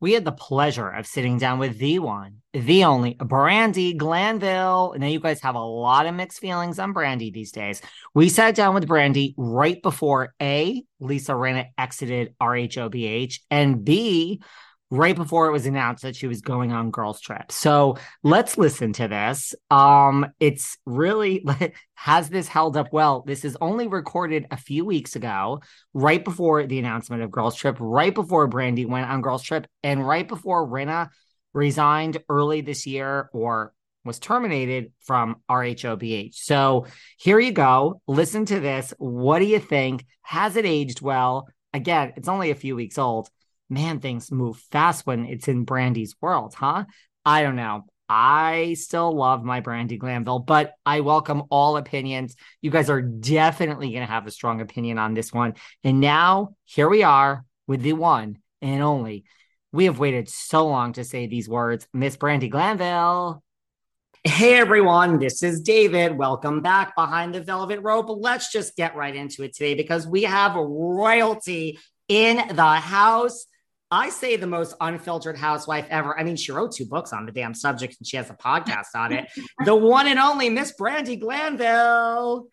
We had the pleasure of sitting down with the one, the only Brandi Glanville. Now, you guys have a lot of mixed feelings on Brandi these days. We sat down with Brandi right before A, Lisa Rinna exited RHOBH, and B, right before it was announced that she was going on girls trip. So let's listen to this. Um, it's really has this held up well. This is only recorded a few weeks ago, right before the announcement of girls trip, right before Brandi went on girls trip, and right before Rinna resigned early this year or was terminated from RHOBH. So here you go. Listen to this. What do you think? Has it aged well? Again, it's only a few weeks old man, things move fast when it's in Brandi's world, huh? I don't know. I still love my Brandi Glanville, but I welcome all opinions. You guys are definitely going to have a strong opinion on this one. And now here we are with the one and only. We have waited so long to say these words, Miss Brandi Glanville. Hey everyone, this is David. Welcome back behind the velvet rope. Let's just get right into it today because we have royalty in the house. I say the most unfiltered housewife ever. I mean, she wrote two books on the damn subject and she has a podcast on it. The one and only Miss Brandi Glanville.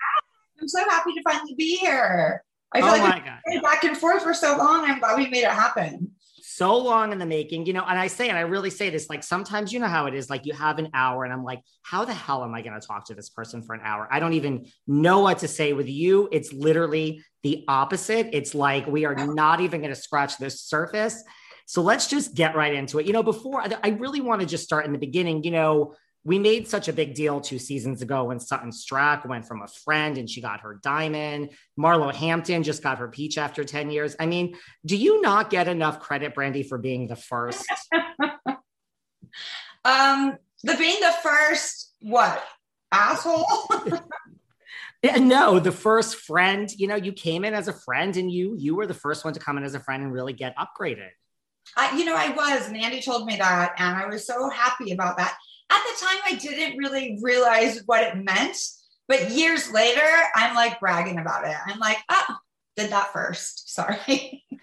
I'm so happy to finally be here. I feel oh like my been back and forth for so long. I'm glad we made it happen. So long in the making, you know, and I say, and I really say this, like sometimes you know how it is, like you have an hour, and I'm like, how the hell am I going to talk to this person for an hour? I don't even know what to say with you. It's literally the opposite. It's like we are not even going to scratch the surface. So let's just get right into it. You know, before I really want to just start in the beginning, you know, we made such a big deal two seasons ago when Sutton Stracke went from a friend and she got her diamond. Marlo Hampton just got her peach after 10 years. I mean, do you not get enough credit, Brandi, for being the first? um, the being the first, what, asshole? No, the first friend, you know, you came in as a friend and you you were the first one to come in as a friend and really get upgraded. I, you know, I was, and Andy told me that, and I was so happy about that. At the time, I didn't really realize what it meant, but years later, I'm like bragging about it. I'm like, oh, did that first. Sorry.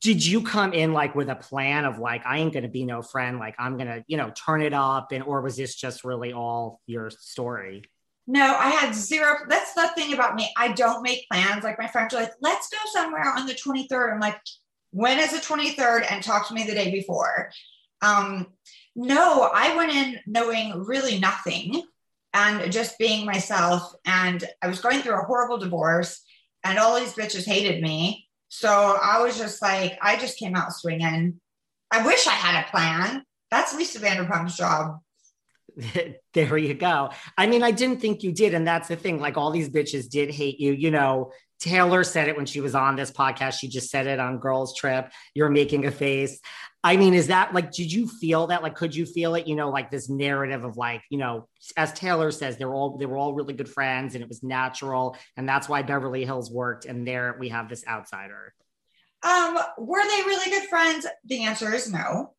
Did you come in like with a plan of like, I ain't gonna be no friend, like I'm gonna, you know, turn it up, and or was this just really all your story? No, I had zero. That's the thing about me. I don't make plans. Like my friends are like, let's go somewhere on the 23rd. I'm like, when is the 23rd? And talk to me the day before. Um, no, I went in knowing really nothing and just being myself. And I was going through a horrible divorce, and all these bitches hated me. So I was just like, I just came out swinging. I wish I had a plan. That's Lisa Vanderpump's job. there you go. I mean, I didn't think you did. And that's the thing. Like, all these bitches did hate you. You know, Taylor said it when she was on this podcast. She just said it on Girls Trip. You're making a face. I mean, is that like, did you feel that? Like, could you feel it? You know, like this narrative of like, you know, as Taylor says, they're all they were all really good friends, and it was natural, and that's why Beverly Hills worked. And there we have this outsider. Um, were they really good friends? The answer is no.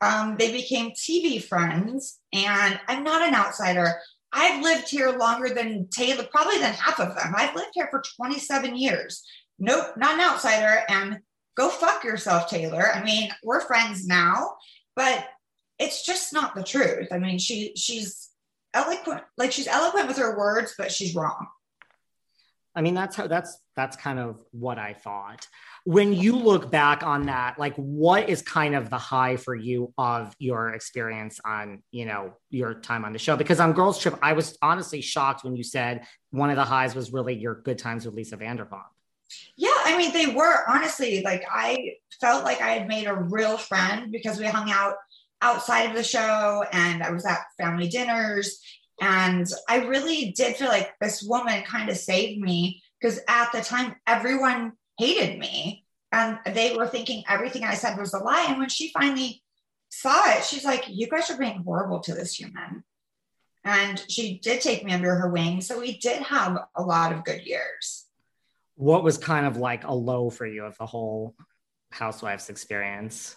Um, they became TV friends, and I'm not an outsider. I've lived here longer than Taylor, probably than half of them. I've lived here for 27 years. Nope, not an outsider. And go fuck yourself, Taylor. I mean, we're friends now, but it's just not the truth. I mean, she she's eloquent, like she's eloquent with her words, but she's wrong. I mean, that's how that's that's kind of what I thought. When you look back on that, like what is kind of the high for you of your experience on, you know, your time on the show? Because on Girls Trip, I was honestly shocked when you said one of the highs was really your good times with Lisa Vanderpump. Yeah, I mean, they were honestly like I felt like I had made a real friend because we hung out outside of the show and I was at family dinners. And I really did feel like this woman kind of saved me because at the time, everyone hated me and they were thinking everything I said was a lie. And when she finally saw it, she's like, You guys are being horrible to this human. And she did take me under her wing. So we did have a lot of good years what was kind of like a low for you of the whole housewives experience?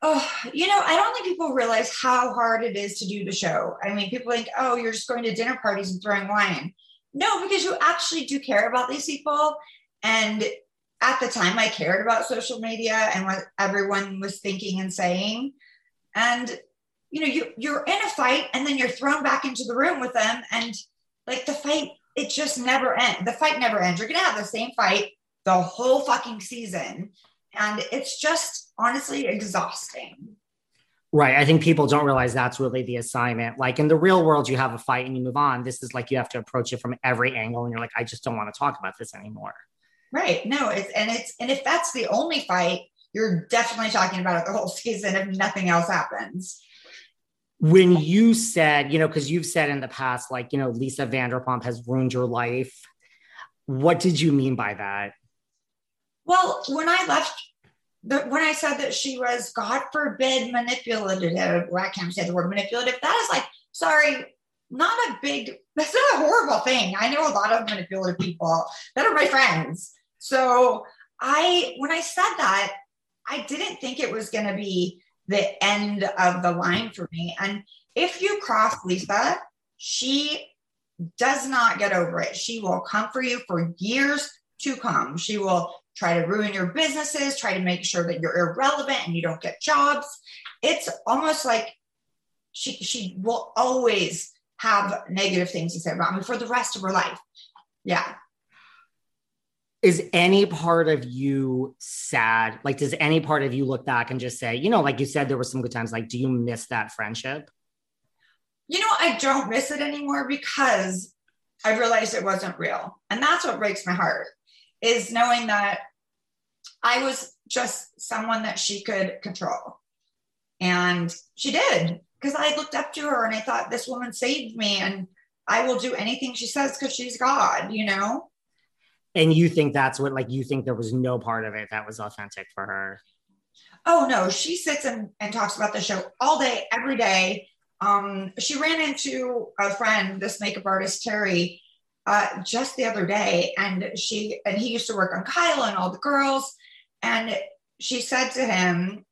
Oh, you know, I don't think people realize how hard it is to do the show. I mean, people think, oh, you're just going to dinner parties and throwing wine. No, because you actually do care about these people. And at the time, I cared about social media and what everyone was thinking and saying. And, you know, you, you're in a fight and then you're thrown back into the room with them. And like the fight it just never ends. The fight never ends. You're gonna have the same fight the whole fucking season. And it's just honestly exhausting. Right. I think people don't realize that's really the assignment. Like in the real world, you have a fight and you move on. This is like you have to approach it from every angle, and you're like, I just don't want to talk about this anymore. Right. No, it's and it's and if that's the only fight, you're definitely talking about it the whole season if nothing else happens when you said, you know, because you've said in the past, like, you know, Lisa Vanderpump has ruined your life. What did you mean by that? Well, when I left, the, when I said that she was, God forbid, manipulative, well, I can't say the word manipulative. That is like, sorry, not a big, that's not a horrible thing. I know a lot of manipulative people that are my friends. So I, when I said that, I didn't think it was going to be the end of the line for me. And if you cross Lisa, she does not get over it. She will come for you for years to come. She will try to ruin your businesses, try to make sure that you're irrelevant and you don't get jobs. It's almost like she she will always have negative things to say about me for the rest of her life. Yeah is any part of you sad? Like, does any part of you look back and just say, you know, like you said, there were some good times. Like, do you miss that friendship? You know, I don't miss it anymore because I realized it wasn't real. And that's what breaks my heart is knowing that I was just someone that she could control. And she did because I looked up to her and I thought, this woman saved me and I will do anything she says because she's God, you know? and you think that's what like you think there was no part of it that was authentic for her oh no she sits and, and talks about the show all day every day um, she ran into a friend this makeup artist terry uh, just the other day and she and he used to work on kyle and all the girls and she said to him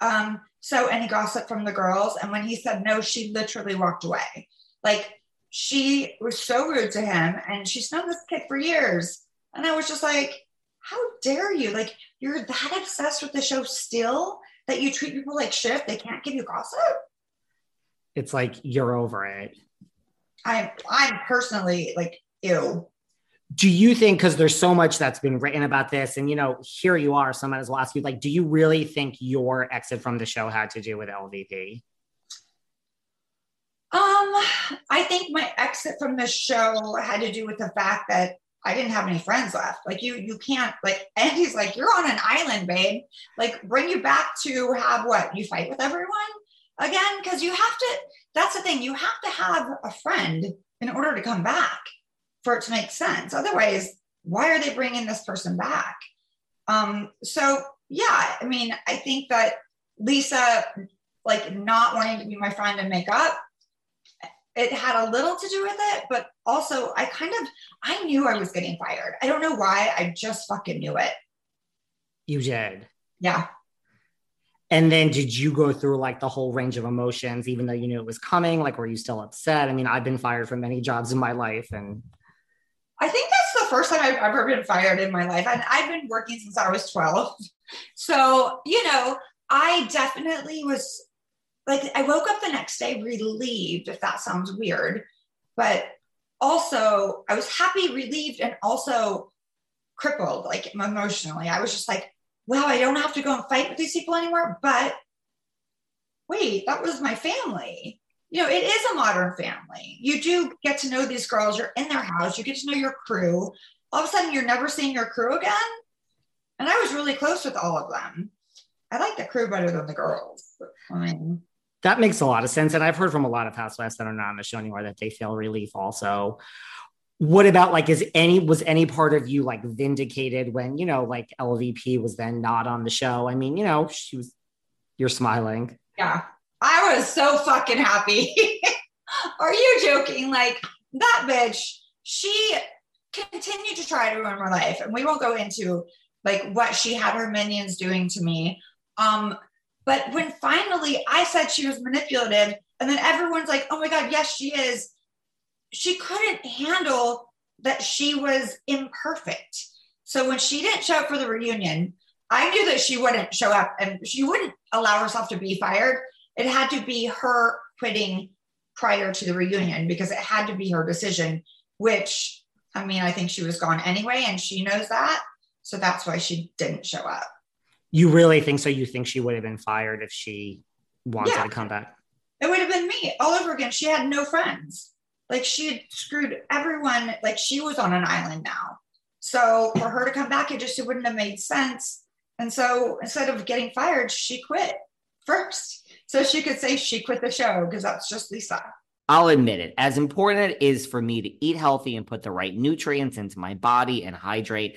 um, so any gossip from the girls and when he said no she literally walked away like she was so rude to him and she's known this kid for years and I was just like, how dare you? Like, you're that obsessed with the show still that you treat people like shit. They can't give you gossip. It's like you're over it. I'm I'm personally like ew. Do you think because there's so much that's been written about this, and you know, here you are, so I might as well ask you, like, do you really think your exit from the show had to do with LVP? Um, I think my exit from the show had to do with the fact that I didn't have any friends left. Like you, you can't like. And he's like, "You're on an island, babe. Like, bring you back to have what? You fight with everyone again because you have to. That's the thing. You have to have a friend in order to come back for it to make sense. Otherwise, why are they bringing this person back? Um. So yeah, I mean, I think that Lisa, like, not wanting to be my friend and make up it had a little to do with it, but also I kind of I knew I was getting fired. I don't know why. I just fucking knew it. You did. Yeah. And then did you go through like the whole range of emotions, even though you knew it was coming? Like, were you still upset? I mean, I've been fired from many jobs in my life. And I think that's the first time I've ever been fired in my life. And I've been working since I was 12. So, you know, I definitely was like I woke up the next day relieved, if that sounds weird, but also I was happy, relieved, and also crippled, like emotionally. I was just like, wow, I don't have to go and fight with these people anymore. But wait, that was my family. You know, it is a modern family. You do get to know these girls, you're in their house, you get to know your crew. All of a sudden, you're never seeing your crew again. And I was really close with all of them. I like the crew better than the girls. I mean, that makes a lot of sense. And I've heard from a lot of housewives that are not on the show anymore that they feel relief also. What about like is any was any part of you like vindicated when, you know, like LVP was then not on the show? I mean, you know, she was you're smiling. Yeah. I was so fucking happy. are you joking? Like that bitch, she continued to try to ruin my life. And we won't go into like what she had her minions doing to me. Um, but when finally I said she was manipulative, and then everyone's like, oh my God, yes, she is, she couldn't handle that she was imperfect. So when she didn't show up for the reunion, I knew that she wouldn't show up and she wouldn't allow herself to be fired. It had to be her quitting prior to the reunion because it had to be her decision, which I mean, I think she was gone anyway, and she knows that. So that's why she didn't show up. You really think so? You think she would have been fired if she wanted Yeah. to come back? It would have been me all over again. She had no friends. Like she had screwed everyone. Like she was on an island now. So for her to come back, it just it wouldn't have made sense. And so instead of getting fired, she quit first. So she could say she quit the show because that's just Lisa. I'll admit it, as important it is for me to eat healthy and put the right nutrients into my body and hydrate,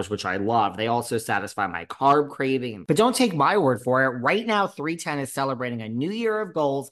which I love. They also satisfy my carb craving. But don't take my word for it. Right now, 310 is celebrating a new year of goals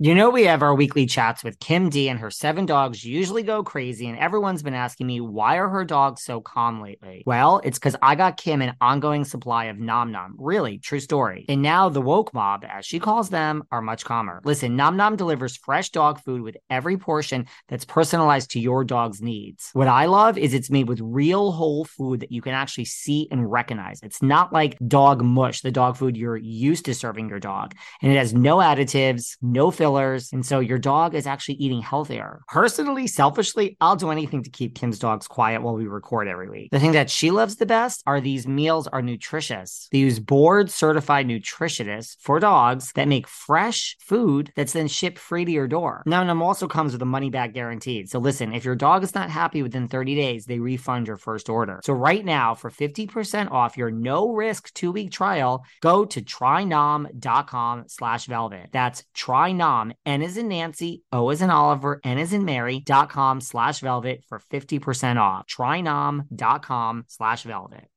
You know, we have our weekly chats with Kim D, and her seven dogs usually go crazy. And everyone's been asking me, why are her dogs so calm lately? Well, it's because I got Kim an ongoing supply of Nom Nom. Really, true story. And now the woke mob, as she calls them, are much calmer. Listen, Nom Nom delivers fresh dog food with every portion that's personalized to your dog's needs. What I love is it's made with real whole food that you can actually see and recognize. It's not like dog mush, the dog food you're used to serving your dog. And it has no additives, no fillers fillers. And so your dog is actually eating healthier. Personally, selfishly, I'll do anything to keep Kim's dogs quiet while we record every week. The thing that she loves the best are these meals are nutritious. They use board certified nutritionists for dogs that make fresh food that's then shipped free to your door. Now, them also comes with a money back guaranteed. So listen, if your dog is not happy within 30 days, they refund your first order. So right now, for 50% off your no risk two week trial, go to trynom.com slash velvet. That's trynom, N is in Nancy, O is in Oliver, N is in Mary.com slash velvet for 50% off. Trynom.com slash velvet.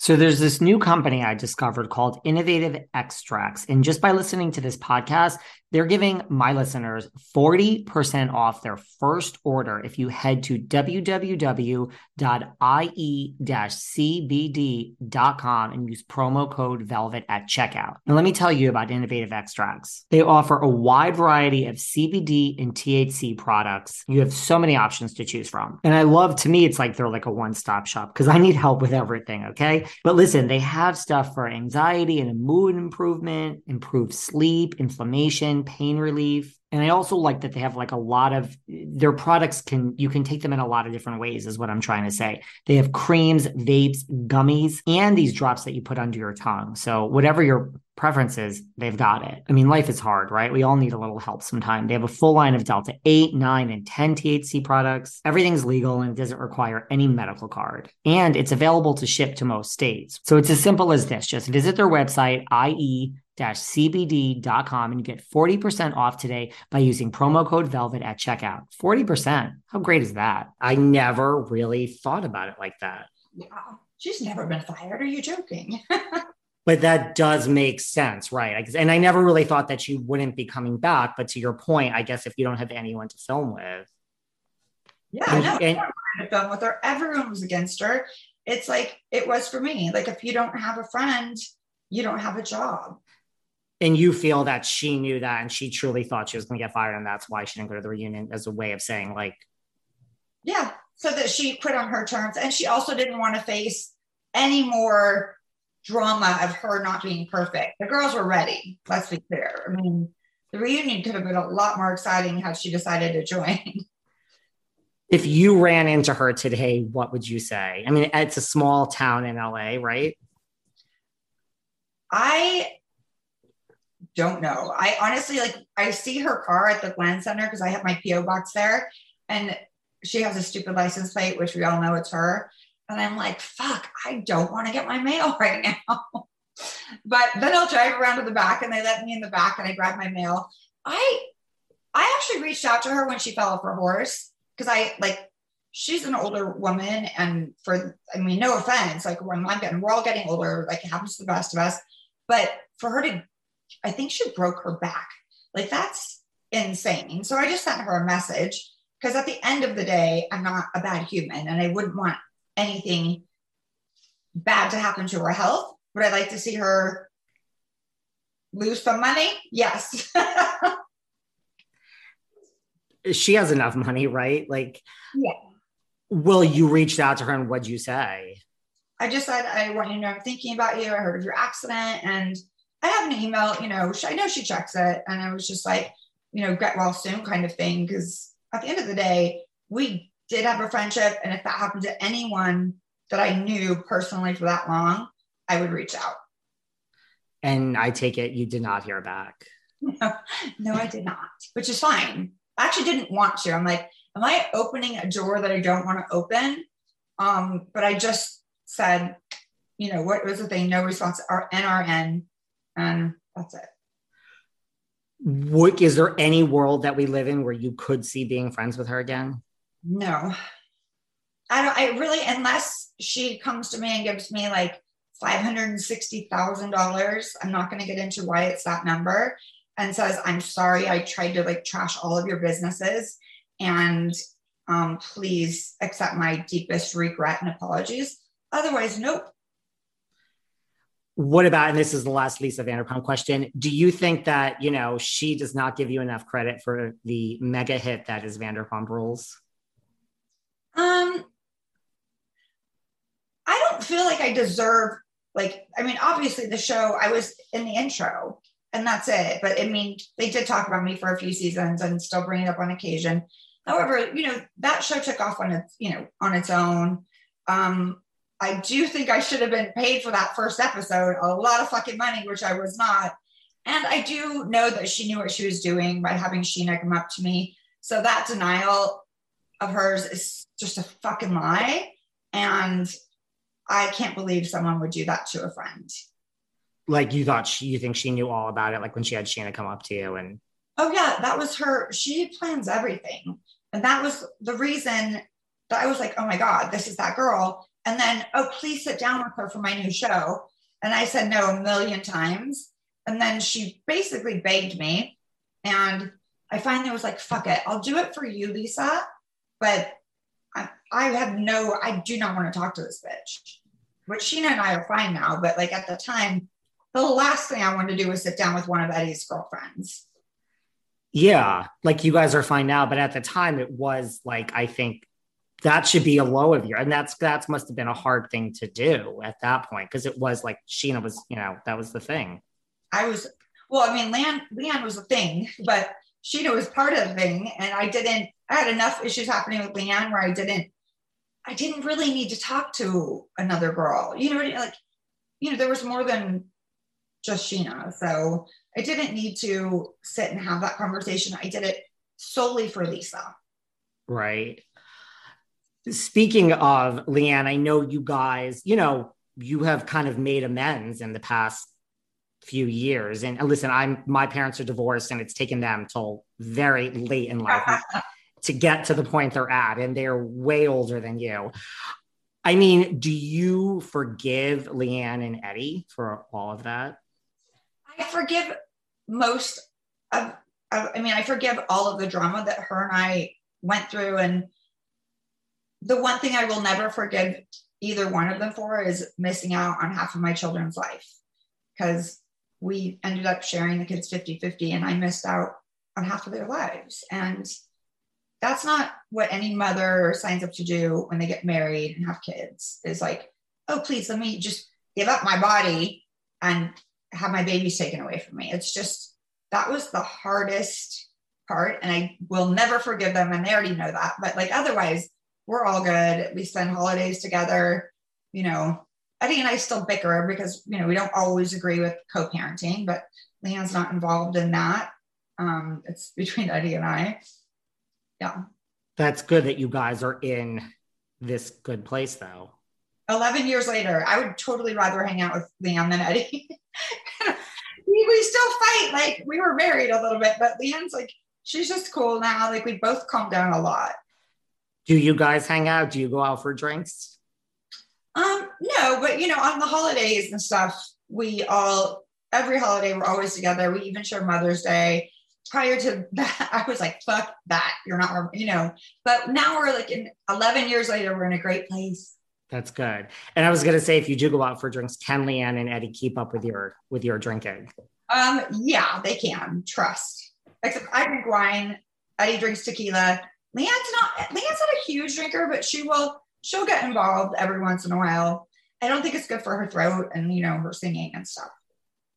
So there's this new company I discovered called Innovative Extracts. And just by listening to this podcast, they're giving my listeners 40% off their first order if you head to www.ie-cbd.com and use promo code VELVET at checkout. And let me tell you about Innovative Extracts. They offer a wide variety of CBD and THC products. You have so many options to choose from. And I love, to me, it's like they're like a one-stop shop because I need help with everything, okay? But listen, they have stuff for anxiety and mood improvement, improved sleep, inflammation, pain relief. And I also like that they have like a lot of their products can you can take them in a lot of different ways is what I'm trying to say. They have creams, vapes, gummies, and these drops that you put under your tongue. So whatever your preferences, they've got it. I mean, life is hard, right? We all need a little help sometime. They have a full line of Delta 8, 9, and 10 THC products. Everything's legal and it doesn't require any medical card. And it's available to ship to most states. So it's as simple as this. Just visit their website, IE cbd.com and you get 40% off today by using promo code velvet at checkout 40% how great is that i never really thought about it like that Yeah. She's never been fired. Are you joking? but that does make sense right and i never really thought that she wouldn't be coming back but to your point i guess if you don't have anyone to film with yeah, And- no, and- I never wanted to film with her. Everyone was against her. It's like it was for me. Like if you don't have a friend, you don't have a job. And you feel that she knew that and she truly thought she was going to get fired and that's why she didn't go to the reunion as a way of saying like Yeah. So that she quit on her terms. And she also didn't want to face any more drama of her not being perfect. The girls were ready. Let's be clear. I mean, the reunion could have been a lot more exciting had she decided to join. if you ran into her today what would you say i mean it's a small town in la right I don't know. I honestly like I see her car at the Glen Center because I have my PO box there, and she has a stupid license plate, which we all know it's her. And I'm like, fuck, I don't want to get my mail right now. but then I'll drive around to the back, and they let me in the back, and I grab my mail. I I actually reached out to her when she fell off her horse because I like she's an older woman, and for I mean, no offense, like when I'm getting, we're all getting older, like it happens to the best of us. But for her to, I think she broke her back. Like that's insane. So I just sent her a message because at the end of the day, I'm not a bad human and I wouldn't want anything bad to happen to her health. Would I like to see her lose some money? Yes. she has enough money right like Yeah. will you reached out to her and what'd you say I just said, I want you to know I'm thinking about you. I heard of your accident. And I have an email, you know, I know she checks it. And I was just like, you know, get well soon kind of thing. Cause at the end of the day, we did have a friendship. And if that happened to anyone that I knew personally for that long, I would reach out. and i take it you did not hear back No, no, I did not, which is fine. I actually didn't want to. I'm like, am I opening a door that I don't want to open? Um, but I just said, you know, what was the thing? No response, or NRN, and that's it. what is there any world that we live in where you could see being friends with her again No, I don't. I really, unless she comes to me and gives me like five hundred and sixty thousand dollars, I'm not going to get into why it's that number, and says, "I'm sorry, I tried to like trash all of your businesses, and um, please accept my deepest regret and apologies." Otherwise, nope. What about and this is the last lisa vanderpump question do you think that you know she does not give you enough credit for the mega hit that is vanderpump rules Um, I don't feel like I deserve like I mean, obviously the show I was in the intro, and that's it. But I mean, they did talk about me for a few seasons and still bring it up on occasion. However, you know, that show took off on its, you know, on its own. Um, I do think I should have been paid for that first episode a lot of fucking money, which I was not. And I do know that she knew what she was doing by having Scheana come up to me. So that denial of hers is just a fucking lie. And I can't believe someone would do that to a friend. Like you thought she, you think she knew all about it, like when she had Scheana come up to you and. Oh yeah, that was her. She plans everything, and that was the reason that I was like, oh my god, this is that girl. And then, oh, please sit down with her for my new show. And I said no a million times. And then she basically begged me. And I finally was like, fuck it, I'll do it for you, Lisa. But I, I have no, I do not want to talk to this bitch. Which Scheana and I are fine now, but like at the time, the last thing I wanted to do was sit down with one of Eddie's girlfriends. Yeah, like you guys are fine now, but at the time it was like I think that should be a low of your, and that's that must have been a hard thing to do at that point because it was like scheana was, you know, that was the thing. I was well, I mean, LeAnn, LeAnn was a thing, but scheana was part of the thing, and I didn't. I had enough issues happening with LeAnn where I didn't. I didn't really need to talk to another girl. You know, like, you know, there was more than just scheana so I didn't need to sit and have that conversation. I did it solely for Lisa. Right. Speaking of LeAnn, I know you guys, you know, you have kind of made amends in the past few years. And uh, listen, I'm my parents are divorced and it's taken them till very late in life to get to the point they're at, and they're way older than you. I mean, do you forgive LeAnn and Eddie for all of that? I forgive most of, of I mean, I forgive all of the drama that her and I went through. And the one thing I will never forgive either one of them for is missing out on half of my children's life because we ended up sharing the kids 50 50 and I missed out on half of their lives. And that's not what any mother signs up to do when they get married and have kids is like, oh, please let me just give up my body and have my babies taken away from me. It's just that was the hardest part. And I will never forgive them. And they already know that. But like otherwise, we're all good. We spend holidays together. You know, Eddie and I still bicker because you know we don't always agree with co-parenting, but LeAnn's not involved in that. Um, it's between Eddie and I. Yeah. That's good that you guys are in this good place though. 11 years later, I would totally rather hang out with LeAnn than Eddie. we, we still fight. Like we were married a little bit, but LeAnn's like, she's just cool now. Like we both calmed down a lot. Do you guys hang out? Do you go out for drinks? Um, no, but you know, on the holidays and stuff, we all every holiday we're always together. We even share Mother's Day. Prior to that, I was like, fuck that. You're not, you know. But now we're like in 11 years later, we're in a great place. That's good. And I was gonna say, if you do go out for drinks, can LeAnn and Eddie keep up with your with your drinking? Um, yeah, they can. Trust. Except I drink wine. Eddie drinks tequila. LeAnn's not. LeAnn's not a huge drinker, but she will. She'll get involved every once in a while. I don't think it's good for her throat and you know her singing and stuff.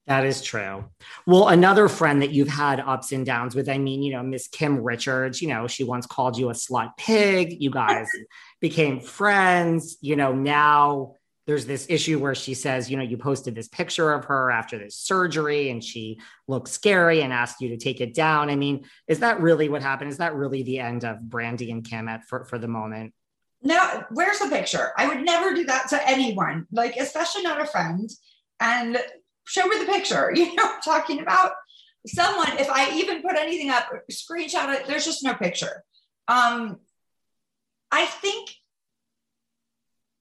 That is true. Well, another friend that you've had ups and downs with, I mean, you know, Miss Kim Richards, you know, she once called you a slut pig. You guys became friends. You know, now there's this issue where she says, you know, you posted this picture of her after this surgery and she looked scary and asked you to take it down. I mean, is that really what happened? Is that really the end of Brandi and Kim at for, for the moment? No, where's the picture? I would never do that to anyone, like especially not a friend. And show me the picture. You know talking about? Someone, if I even put anything up, screenshot it, there's just no picture. Um, I think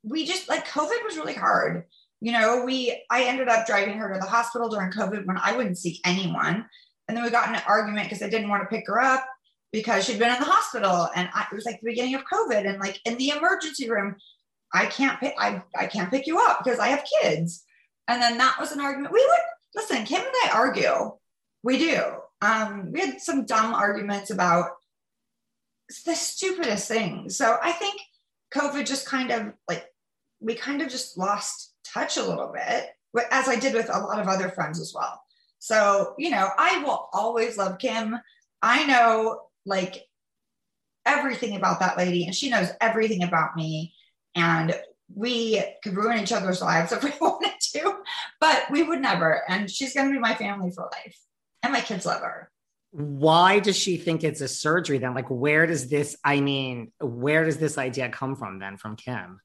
we just like COVID was really hard. You know, we I ended up driving her to the hospital during COVID when I wouldn't see anyone. And then we got in an argument because I didn't want to pick her up because she'd been in the hospital and I, it was like the beginning of COVID and like in the emergency room, I can't pick I, I can't pick you up because I have kids. And then that was an argument. We would listen, Kim and I argue. We do. Um, we had some dumb arguments about the stupidest things. So I think COVID just kind of like we kind of just lost touch a little bit, as I did with a lot of other friends as well. So, you know, I will always love Kim. I know like everything about that lady, and she knows everything about me. And we could ruin each other's lives if we wanted to, but we would never. And she's going to be my family for life. And my kids love her. Why does she think it's a surgery then? Like, where does this, I mean, where does this idea come from then from Kim?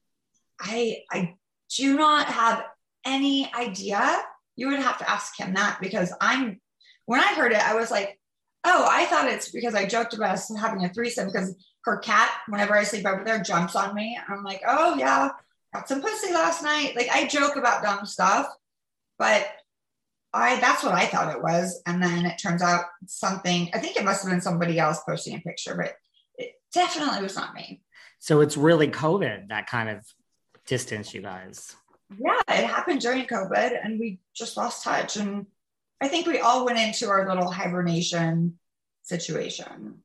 I, I do not have any idea. You would have to ask him that because I'm, when I heard it, I was like, oh, I thought it's because I joked about us having a threesome because her cat, whenever I sleep over there, jumps on me. I'm like, oh, yeah, got some pussy last night. Like I joke about dumb stuff, but I that's what I thought it was. And then it turns out something, I think it must have been somebody else posting a picture, but it definitely was not me. So it's really COVID that kind of distance you guys. Yeah, it happened during COVID and we just lost touch. And I think we all went into our little hibernation situation.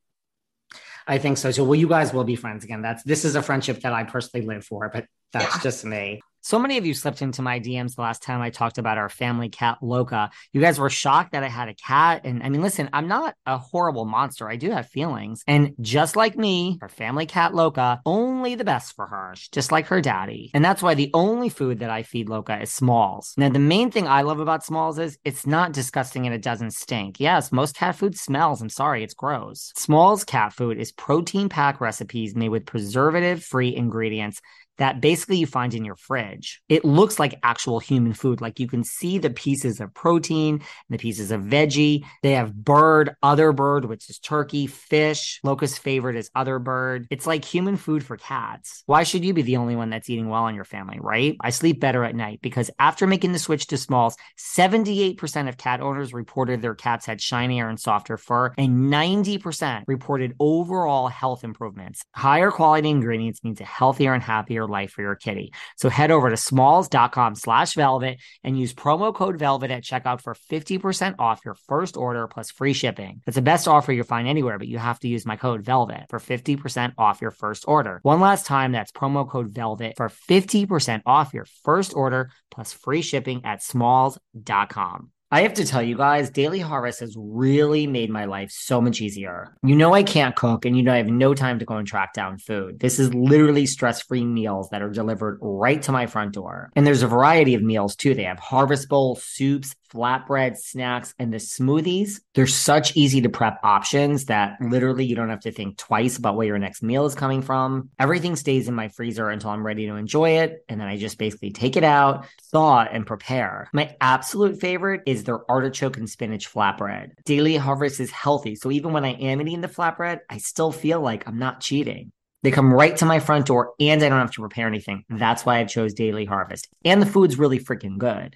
I think so too. Well, you guys will be friends again. That's this is a friendship that I personally live for, but that's yeah. just me. So many of you slipped into my DMs the last time I talked about our family cat Loca. You guys were shocked that I had a cat. And I mean, listen, I'm not a horrible monster. I do have feelings. And just like me, our family cat Loca, only the best for her, just like her daddy. And that's why the only food that I feed Loca is Smalls. Now, the main thing I love about Smalls is it's not disgusting and it doesn't stink. Yes, most cat food smells. I'm sorry, it's gross. Smalls cat food is protein pack recipes made with preservative free ingredients that basically you find in your fridge. It looks like actual human food. Like you can see the pieces of protein and the pieces of veggie. They have bird, other bird, which is turkey, fish. Loca's favorite is other bird. It's like human food for cats. Why should you be the only one that's eating well in your family, right? I sleep better at night because after making the switch to smalls, 78% of cat owners reported their cats had shinier and softer fur, and 90% reported overall health improvements. Higher quality ingredients means a healthier and happier life for your kitty. So head over to smalls.com slash velvet and use promo code velvet at checkout for 50% off your first order plus free shipping. That's the best offer you'll find anywhere, but you have to use my code velvet for 50% off your first order. One last time, that's promo code velvet for 50% off your first order plus free shipping at smalls.com. I have to tell you guys, Daily Harvest has really made my life so much easier. You know, I can't cook and you know, I have no time to go and track down food. This is literally stress free meals that are delivered right to my front door. And there's a variety of meals too. They have harvest bowl, soups, flatbread, snacks, and the smoothies. They're such easy to prep options that literally you don't have to think twice about where your next meal is coming from. Everything stays in my freezer until I'm ready to enjoy it. And then I just basically take it out, thaw, and prepare. My absolute favorite is their artichoke and spinach flatbread. Daily Harvest is healthy. So even when I am eating the flatbread, I still feel like I'm not cheating. They come right to my front door and I don't have to prepare anything. That's why I chose Daily Harvest. And the food's really freaking good.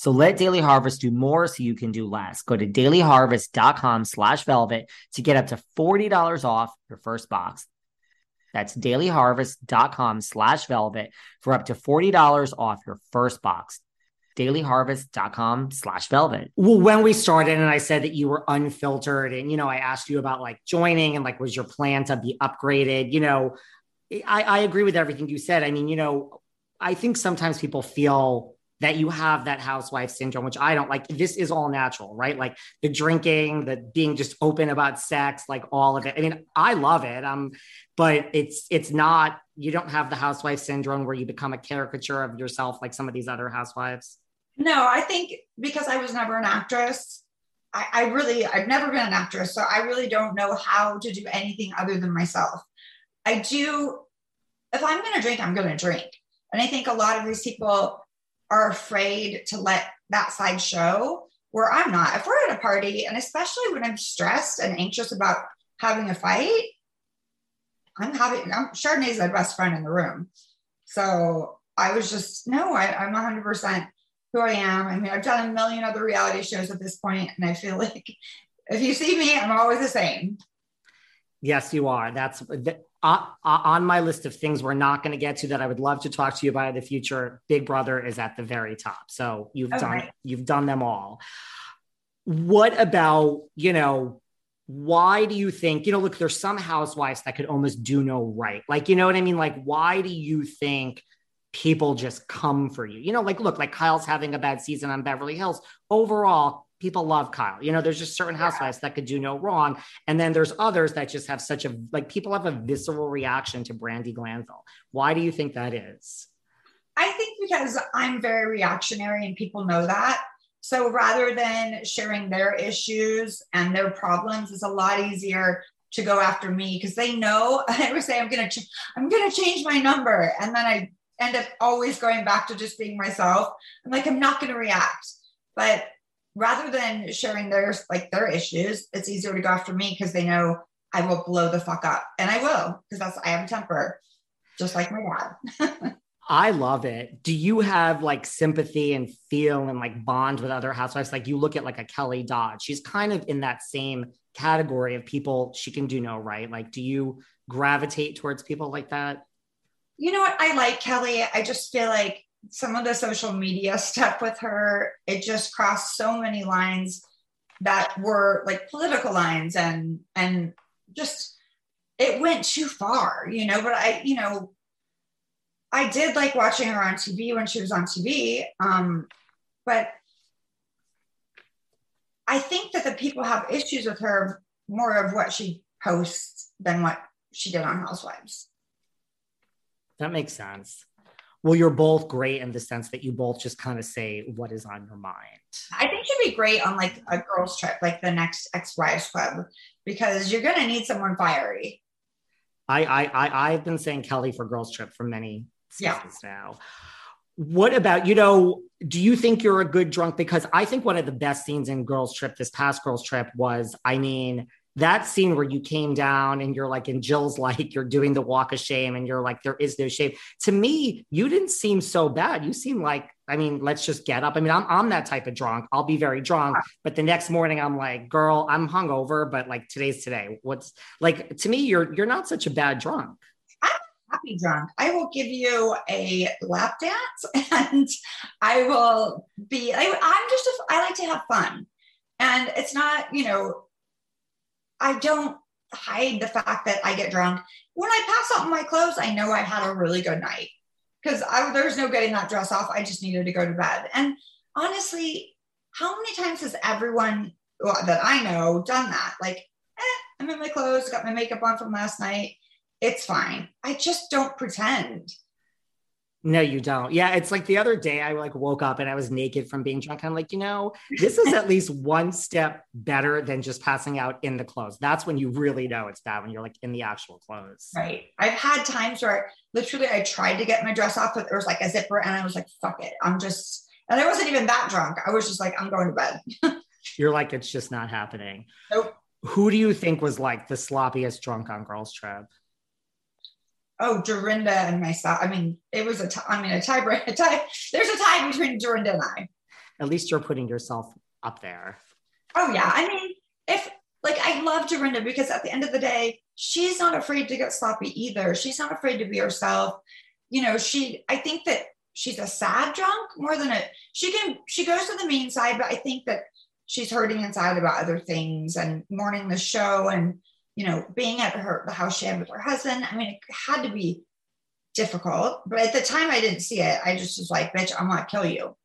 So let Daily Harvest do more so you can do less. Go to dailyharvest.com slash velvet to get up to $40 off your first box. That's dailyharvest.com slash velvet for up to $40 off your first box. Dailyharvest.com slash velvet. Well, when we started and I said that you were unfiltered and, you know, I asked you about like joining and like, was your plan to be upgraded? You know, I, I agree with everything you said. I mean, you know, I think sometimes people feel that you have that housewife syndrome, which I don't like. This is all natural, right? Like the drinking, the being just open about sex, like all of it. I mean, I love it. Um, but it's it's not. You don't have the housewife syndrome where you become a caricature of yourself like some of these other housewives. No, I think because I was never an actress, I, I really I've never been an actress, so I really don't know how to do anything other than myself. I do. If I'm going to drink, I'm going to drink. And I think a lot of these people are afraid to let that side show where I'm not. If we're at a party, and especially when I'm stressed and anxious about having a fight, I'm having, I'm, Chardonnay's my best friend in the room. So I was just, no, I, I'm 100% who I am. I mean, I've done a million other reality shows at this point, and I feel like if you see me, I'm always the same. Yes, you are. That's uh, on my list of things we're not going to get to that I would love to talk to you about in the future. Big Brother is at the very top. So you've okay. done you've done them all. What about, you know, why do you think, you know, look, there's some housewives that could almost do no right. Like, you know what I mean? Like, why do you think people just come for you? You know, like, look, like Kyle's having a bad season on Beverly Hills. Overall, people love Kyle. You know, there's just certain housewives that could do no wrong. And then there's others that just have such a, like, people have a visceral reaction to Brandi Glanville. Why do you think that is? I think because I'm very reactionary and people know that. So rather than sharing their issues and their problems, it's a lot easier to go after me because they know I would say I'm gonna ch- I'm gonna change my number, and then I end up always going back to just being myself. I'm like I'm not gonna react, but rather than sharing their like their issues, it's easier to go after me because they know I will blow the fuck up, and I will because that's I have a temper, just like my dad. I love it. Do you have like sympathy and feel and like bond with other housewives? Like you look at like a Kelly Dodd, she's kind of in that same category of people she can do no right. Like, do you gravitate towards people like that? You know what? I like Kelly. I just feel like some of the social media stuff with her, it just crossed so many lines that were like political lines and and just it went too far, you know. But I, you know, I did like watching her on TV when she was on TV. Um, but I think that the people have issues with her more of what she posts than what she did on Housewives. That makes sense. Well, you're both great in the sense that you both just kind of say what is on your mind. I think you'd be great on like a girls' trip, like the next Ex Wives Club, because you're gonna need someone fiery. I I, I I've been saying Kelly for girls' trip for many yeah. now. What about, you know, do you think you're a good drunk? Because I think one of the best scenes in Girls Trip, this past Girls Trip, was, I mean, that scene where you came down and you're like, and Jill's like, you're doing the walk of shame and you're like, there is no shame. To me, you didn't seem so bad. You seem like, I mean, let's just get up. I mean, I'm, I'm that type of drunk. I'll be very drunk, but the next morning I'm like, girl, I'm hungover, but like today's today. What's like, to me, you're, you're not such a bad drunk I'm happy drunk. I will give you a lap dance and I will be, I, I'm just, a, I like to have fun. And it's not, you know, I don't hide the fact that I get drunk. When I pass out my clothes, I know I had a really good night because there's no getting that dress off. I just needed to go to bed. And honestly, how many times has everyone well, that I know done that? Like, eh, I'm in my clothes, got my makeup on from last night it's fine. I just don't pretend. No, you don't. Yeah, it's like the other day I like woke up and I was naked from being drunk. I'm like, you know, this is at least one step better than just passing out in the clothes. That's when you really know it's bad when you're like in the actual clothes. Right. I've had times where literally I tried to get my dress off, but there was like a zipper and I was like, fuck it. I'm just, and I wasn't even that drunk. I was just like, I'm going to bed. you're like, it's just not happening. Nope. Who do you think was like the sloppiest drunk on Girls Trip? Oh, Dorinda and myself. I mean, it was a tie. I mean, a tie. A tie. There's a tie between Dorinda and I. At least you're putting yourself up there. Oh yeah. I mean, if like I love Dorinda because at the end of the day, she's not afraid to get sloppy either. She's not afraid to be herself. You know, she. I think that she's a sad drunk more than a. She can. She goes to the mean side, but I think that she's hurting inside about other things and mourning the show and you know, being at her the house she had with her husband. I mean, it had to be difficult, but at the time I didn't see it. I just was like, bitch, I'm gonna kill you.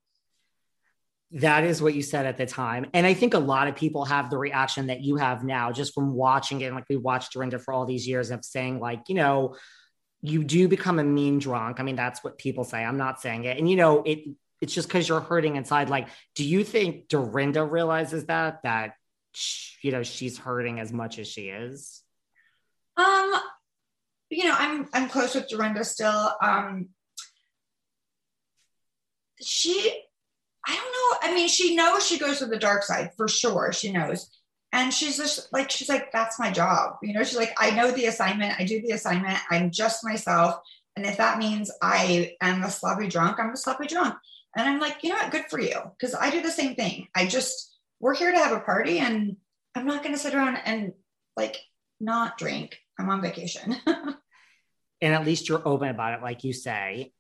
That is what you said at the time. And I think a lot of people have the reaction that you have now just from watching it. Like we watched Dorinda for all these years of saying, like, you know, you do become a mean drunk. I mean, that's what people say. I'm not saying it. And you know, it it's just because you're hurting inside. Like, do you think Dorinda realizes that that you know she's hurting as much as she is? Um, you know, I'm I'm close with Dorinda still. Um, she, I don't know. I mean, she knows she goes to the dark side for sure. She knows, and she's just like she's like that's my job. You know, she's like I know the assignment. I do the assignment. I'm just myself. And if that means I am a sloppy drunk, I'm a sloppy drunk. And I'm like, you know what? Good for you. Because I do the same thing. I just we're here to have a party and I'm not going to sit around and like not drink. I'm on vacation. and at least you're open about it, like you say.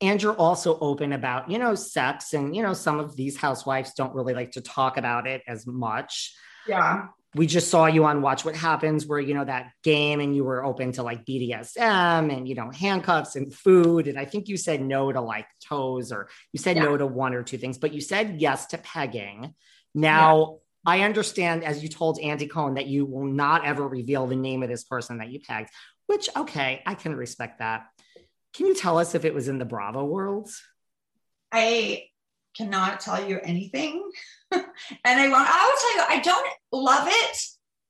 And you're also open about, you know, sex. And, you know, some of these housewives don't really like to talk about it as much. Yeah. We just saw you on Watch What Happens, where, you know, that game and you were open to like BDSM and, you know, handcuffs and food. And I think you said no to like toes or you said yeah. no to one or two things, but you said yes to pegging Now, yeah. I understand, as you told Andy Cohen, that you will not ever reveal the name of this person that you pegged, which, okay, I can respect that. Can you tell us if it was in the Bravo world? I cannot tell you anything. and I won't, I will tell you, I don't love it.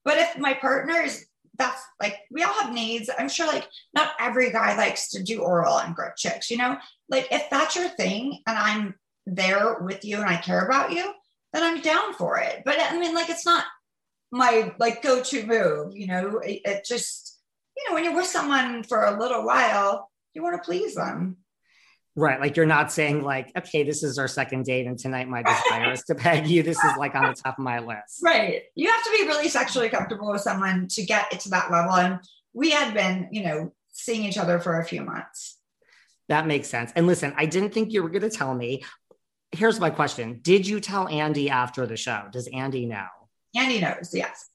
But if my partner is, that's like, we all have needs. I'm sure like not every guy likes to do oral and grip chicks, you know? Like if that's your thing and I'm there with you and I care about you, then I'm down for it. But I mean, like, it's not my like go-to move, you know, it, it just, you know, when you're with someone for a little while, you want to please them. Right. Like you're not saying like, okay, this is our second date and tonight my desire is to peg you. This is like on the top of my list. Right. You have to be really sexually comfortable with someone to get it to that level. And we had been, you know, seeing each other for a few months. That makes sense. And listen, I didn't think you were going to tell me. Here's my question. Did you tell Andy after the show? Does Andy know? Andy knows, yes.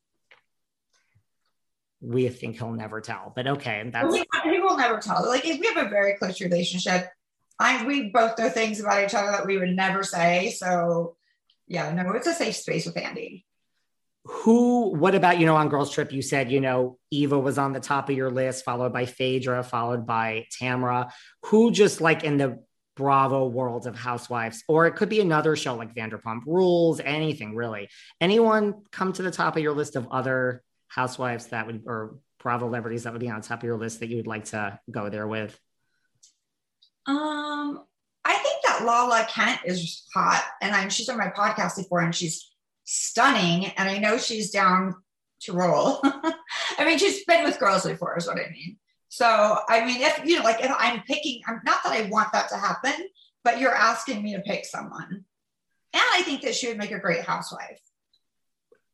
We think he'll never tell, but okay. That's he, he will never tell. Like we have a very close relationship I we both know things about each other that we would never say. So yeah, no, it's a safe space with Andy. Who, what about, you know, on Girls Trip, you said, you know, Eva was on the top of your list, followed by Phaedra, followed by Tamra. Who just like in the Bravo world of housewives, or it could be another show like Vanderpump Rules, anything really. Anyone come to the top of your list of other housewives that would, or Bravo celebrities that would be on top of your list that you would like to go there with? Um, I think that Lala Kent is hot, and I'm she's on my podcast before, and she's stunning, and I know she's down to roll. I mean, she's been with girls before, is what I mean. So, I mean, if you know, like if I'm picking, I'm not that I want that to happen, but you're asking me to pick someone, and I think that she would make a great housewife.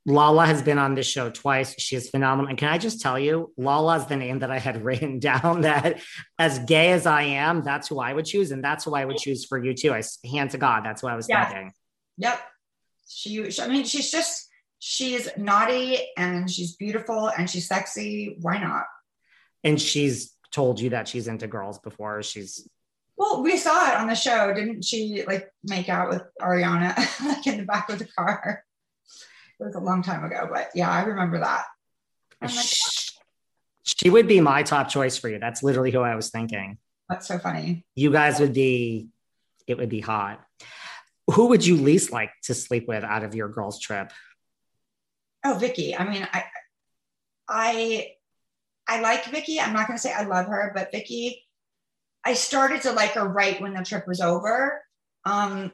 Lala has been on this show twice. She is phenomenal. And can I just tell you, Lala's the name that I had written down that as gay as I am, that's who I would choose. And that's who I would choose for you too. I hand to God. That's what I was yeah. thinking. Yep. She, I mean, she's just, she's naughty and she's beautiful and she's sexy. Why not? And she's told you that she's into girls before. She's well, we saw it on the show, didn't she? Like make out with Ariana like in the back of the car it was a long time ago, but yeah, I remember that. Like, she would be my top choice for you. That's literally who I was thinking. That's so funny. You guys would be, it would be hot. Who would you least like to sleep with out of your girls' trip? Oh, Vicki. I mean, I, I, I like Vicki. I'm not going to say I love her, but Vicki, I started to like her right when the trip was over. Um,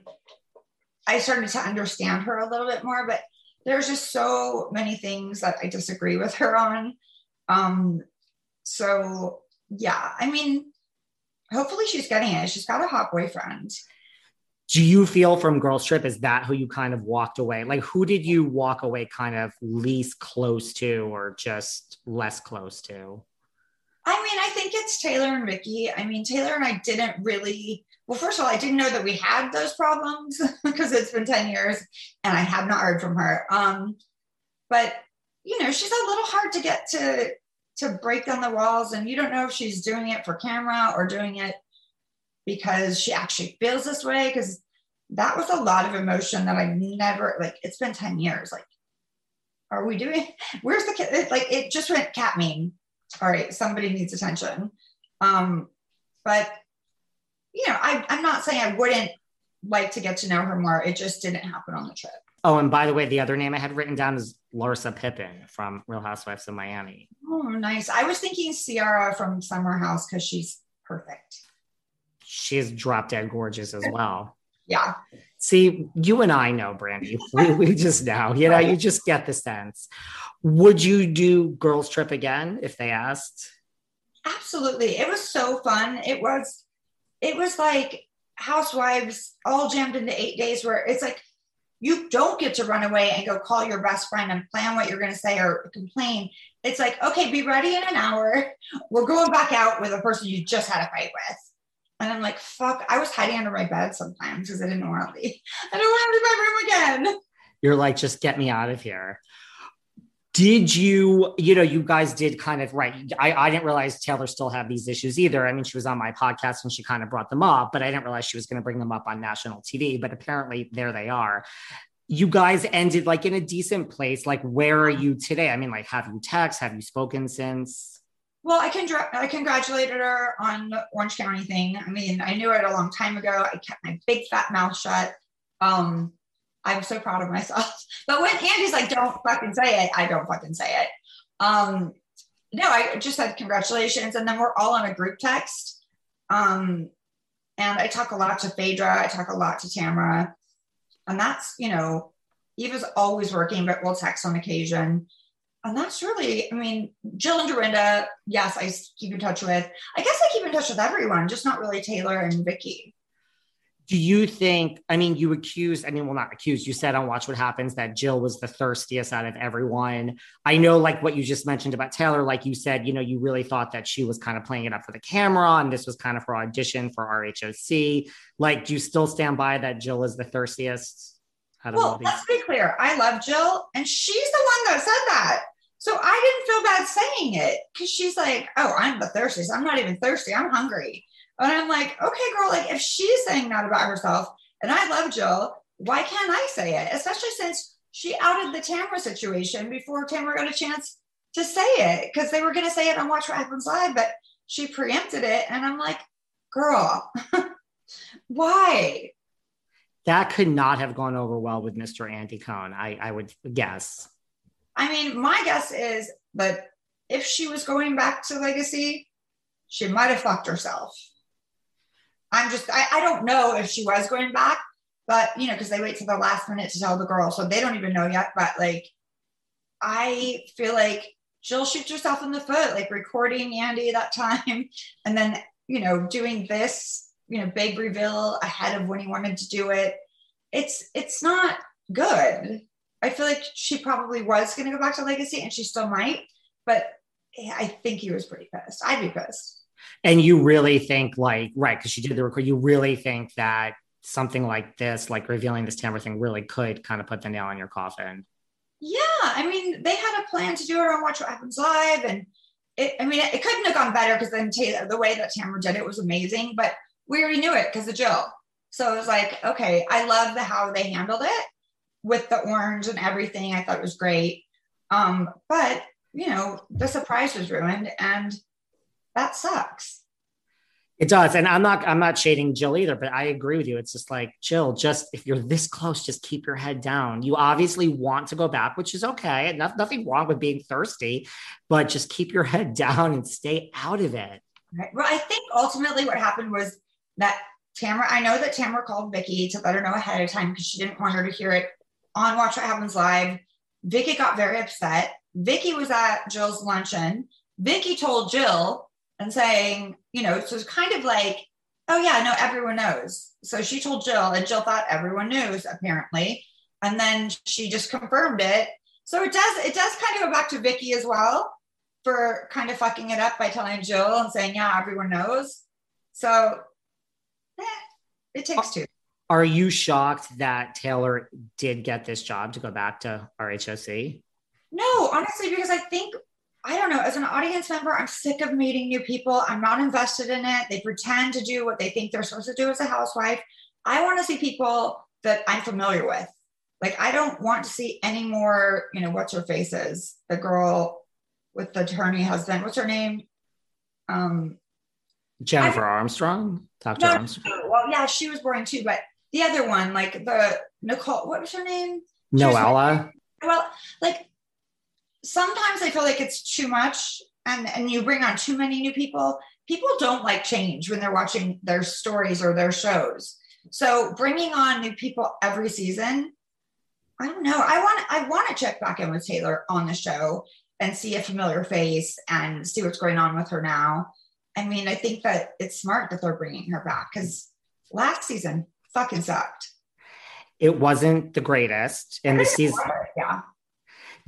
I started to understand her a little bit more, but there's just so many things that I disagree with her on. Um, so yeah, I mean, hopefully she's getting it. She's got a hot boyfriend. Do you feel from Girls Trip is that who you kind of walked away? Like, who did you walk away kind of least close to, or just less close to? I mean, I think it's Taylor and Vicki I mean, Taylor and I didn't really well, first of all, I didn't know that we had those problems because it's been 10 years and I have not heard from her. Um, but you know, she's a little hard to get to to break down the walls, and you don't know if she's doing it for camera or doing it because she actually feels this way. Because that was a lot of emotion that I never like. It's been 10 years. Like, are we doing? Where's the kid? Like, it just went cat mean. All right, somebody needs attention. Um, but you know, I, I'm not saying I wouldn't like to get to know her more. It just didn't happen on the trip. Oh, and by the way, the other name I had written down is Larsa Pippen from Real Housewives of Miami. Oh, nice. I was thinking Ciara from Summer House because she's perfect. She's drop dead gorgeous as well. yeah. See, you and I know, Brandi. We, we just know, you know, you just get the sense. Would you do Girls Trip again if they asked? Absolutely. It was so fun. It was it was like housewives all jammed into eight days where it's like you don't get to run away and go call your best friend and plan what you're going to say or complain. It's like, okay, be ready in an hour. We're going back out with a person you just had a fight with. And I'm like, fuck, I was hiding under my bed sometimes because I didn't want to leave. I don't want to leave my room again. You're like, just get me out of here did you you know you guys did kind of right I, I didn't realize taylor still had these issues either i mean she was on my podcast and she kind of brought them up but i didn't realize she was going to bring them up on national tv but apparently there they are you guys ended like in a decent place. Like, where are you today? I mean, like, have you text? Have you spoken since? Well, I can I congratulated her on the Orange County thing. I mean, I knew it a long time ago. I kept my big fat mouth shut. Um, I'm so proud of myself. But when Andy's like, "Don't fucking say it," I don't fucking say it. Um, no, I just said congratulations, and then we're all on a group text. Um, and I talk a lot to Phaedra. I talk a lot to Tamara, and that's you know, Eva's always working, but we'll text on occasion and that's really, I mean, Jill and Dorinda, yes, I keep in touch with. I guess I keep in touch with everyone, just not really Taylor and Vicki. Do you think, I mean, you accused, I mean, well, not accused, you said on Watch What Happens that Jill was the thirstiest out of everyone. I know, like what you just mentioned about Taylor, like you said, you know, you really thought that she was kind of playing it up for the camera and this was kind of her audition for RHOC. Like, do you still stand by that Jill is the thirstiest? well, let's be clear. I love Jill, and she's the one that said that. So I didn't feel bad saying it because she's like, "Oh, I'm the thirstiest. I'm not even thirsty. I'm hungry." And I'm like, "Okay, girl. Like, if she's saying that about herself, and I love Jill, why can't I say it? Especially since she outed the Tamara situation before Tamara got a chance to say it because they were going to say it on Watch What Happens Live, but she preempted it, and I'm like, "Girl, why?" that could not have gone over well with Mr. Andy Cohen. I, I would guess. I mean, my guess is that if she was going back to Legacy, she might have fucked herself. I'm just, I, I don't know if she was going back, but you know, because they wait to the last minute to tell the girl, so they don't even know yet. But like, I feel like Jill shoots herself in the foot, like recording Andy that time, and then you know, doing this you know big reveal ahead of when he wanted to do it it's it's not good i feel like she probably was going to go back to legacy and she still might but i think he was pretty pissed i'd be pissed and you really think like right because she did the record you really think that something like this like revealing this tamara thing really could kind of put the nail in your coffin yeah i mean they had a plan to do it on watch what happens live and it, I mean, it, couldn't have gone better because then Taylor, the way that Tamara did it was amazing. But we already knew it because of Jill. So it was like, okay, I love the how they handled it with the orange and everything. I thought it was great. Um, but you know, the surprise was ruined and that sucks. It does. And I'm not I'm not shading Jill either, but I agree with you. It's just like, Jill, just if you're this close, just keep your head down. You obviously want to go back, which is okay. No, nothing wrong with being thirsty, but just keep your head down and stay out of it. Right. Well, I think ultimately what happened was that Tamara, I know that Tamara called Vicki to let her know ahead of time because she didn't want her to hear it on Watch What Happens Live. Vicki got very upset. Vicki was at Jill's luncheon. Vicki told Jill and saying, you know, so it's kind of like, oh yeah, no, everyone knows. So she told Jill, and Jill thought everyone knows apparently, and then she just confirmed it. So it does, it does kind of go back to Vicki as well for kind of fucking it up by telling Jill and saying, yeah, everyone knows. So eh, it takes two. Are you shocked that Taylor did get this job to go back to RHOC? No, honestly, because I think I don't know. As an audience member, I'm sick of meeting new people. I'm not invested in it. They pretend to do what they think they're supposed to do as a housewife. I want to see people that I'm familiar with. Like, I don't want to see any more, you know, what's her faces? The girl with the attorney husband. What's her name? Um, Jennifer Armstrong, Dr. No, Armstrong. Well, yeah, she was boring too, but the other one, like the Nicole, what was her name? Noella. well, like sometimes I feel like it's too much, and and you bring on too many new people. People don't like change when they're watching their stories or their shows. So bringing on new people every season, I don't know. I want I want to check back in with Taylor on the show and see a familiar face and see what's going on with her now. I mean, I think that it's smart that they're bringing her back because last season fucking sucked. It wasn't the greatest in the season. Yeah.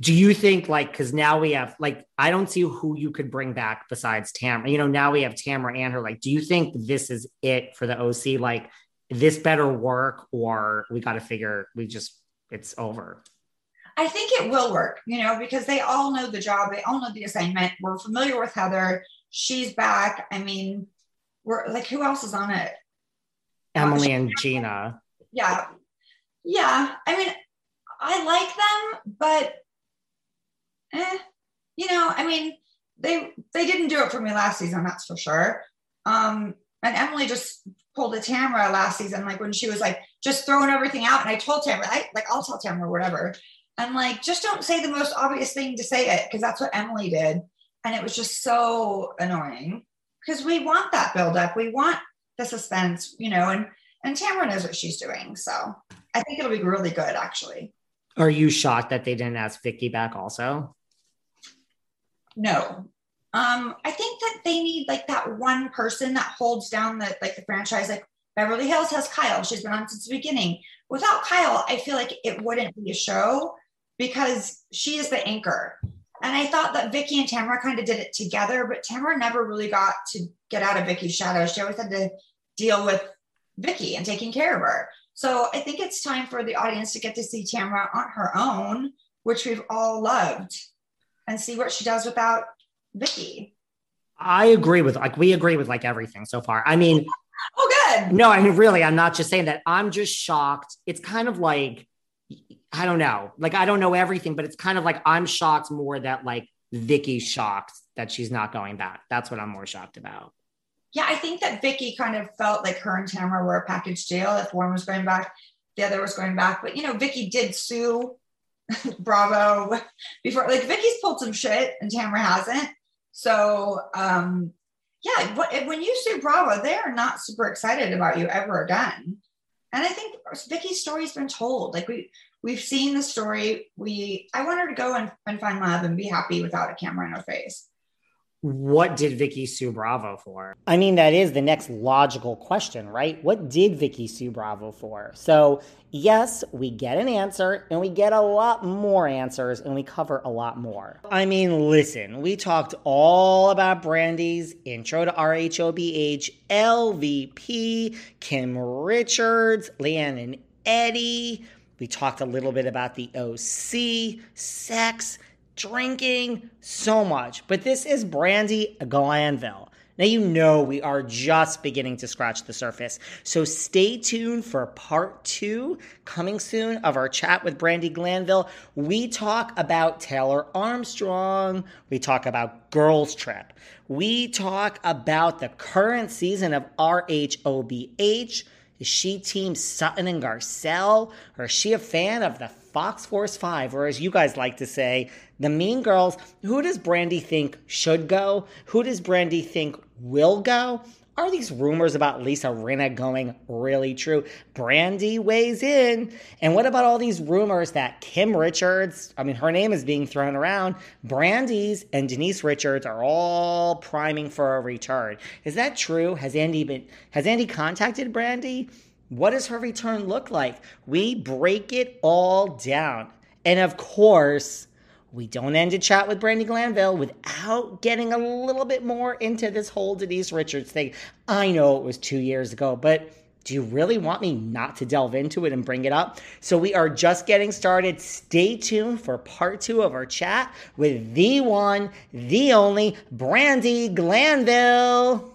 Do you think like because now we have like I don't see who you could bring back besides Tamara. You know, now we have Tamara and her. Like, do you think this is it for the OC? Like, this better work, or we got to figure we just it's over. I think it will work, you know, because they all know the job, they all know the assignment. We're familiar with Heather she's back. I mean, we're like, who else is on it? Emily and Gina. Yeah. Yeah. I mean, I like them, but eh, you know, I mean, they they didn't do it for me last season, that's for sure. Um, and Emily just pulled a Tamra last season, like when she was like just throwing everything out. And I told Tamra, I like I'll tell Tamra whatever. And like just don't say the most obvious thing to say it because that's what Emily did. And it was just so annoying because we want that buildup. We want the suspense, you know, and and Tamara knows what she's doing. So I think it'll be really good actually. Are you shocked that they didn't ask Vicki back also? No. Um, I think that they need like that one person that holds down the like the franchise. Like Beverly Hills has Kyle. She's been on since the beginning. Without Kyle, I feel like it wouldn't be a show because she is the anchor. And I thought that Vicki and Tamara kind of did it together, but Tamara never really got to get out of Vicki's shadow. She always had to deal with Vicki and taking care of her. So I think it's time for the audience to get to see Tamra on her own, which we've all loved, and see what she does without Vicki. I agree with like we agree with like everything so far. I mean, oh good. No, I mean really, I'm not just saying that. I'm just shocked. It's kind of like I don't know. Like I don't know everything, but it's kind of like I'm shocked more that like Vicki's shocked that she's not going back. That's what I'm more shocked about. Yeah, I think that Vicki kind of felt like her and Tamra were a package deal. If one was going back, the other was going back. But you know, Vicki did sue Bravo before. Like Vicki's pulled some shit and Tamra hasn't. So um yeah, when you sue Bravo, they are not super excited about you ever again. And I think Vicki's story's been told. Like we we've seen the story. We I want her to go and, and find love and be happy without a camera in her face what did Vicki sue Bravo for? I mean, that is the next logical question, right? What did Vicki sue Bravo for? So, yes, we get an answer and we get a lot more answers and we cover a lot more. I mean, listen, we talked all about Brandi's intro to RHOBH, LVP, Kim Richards, LeAnn and Eddie. We talked a little bit about the OC, sex, drinking, so much. But this is Brandi Glanville. Now, you know we are just beginning to scratch the surface. So stay tuned for part two coming soon of our chat with Brandi Glanville. We talk about Taylor Armstrong. We talk about Girls Trip. We talk about the current season of RHOBH. Is she team Sutton and Garcelle? Or is she a fan of the Fox Force 5? Or as you guys like to say, the Mean Girls, who does Brandi think should go? Who does Brandi think will go? Are these rumors about Lisa Rinna going really true? Brandi weighs in. And what about all these rumors that Kim Richards, I mean, her name is being thrown around, Brandi's and Denise Richards are all priming for a return. Is that true? Has Andy been, has Andy contacted Brandi? What does her return look like? We break it all down. And of course, we don't end a chat with Brandi Glanville without getting a little bit more into this whole Denise Richards thing. I know it was two years ago, but do you really want me not to delve into it and bring it up? So we are just getting started. Stay tuned for part two of our chat with the one, the only Brandi Glanville.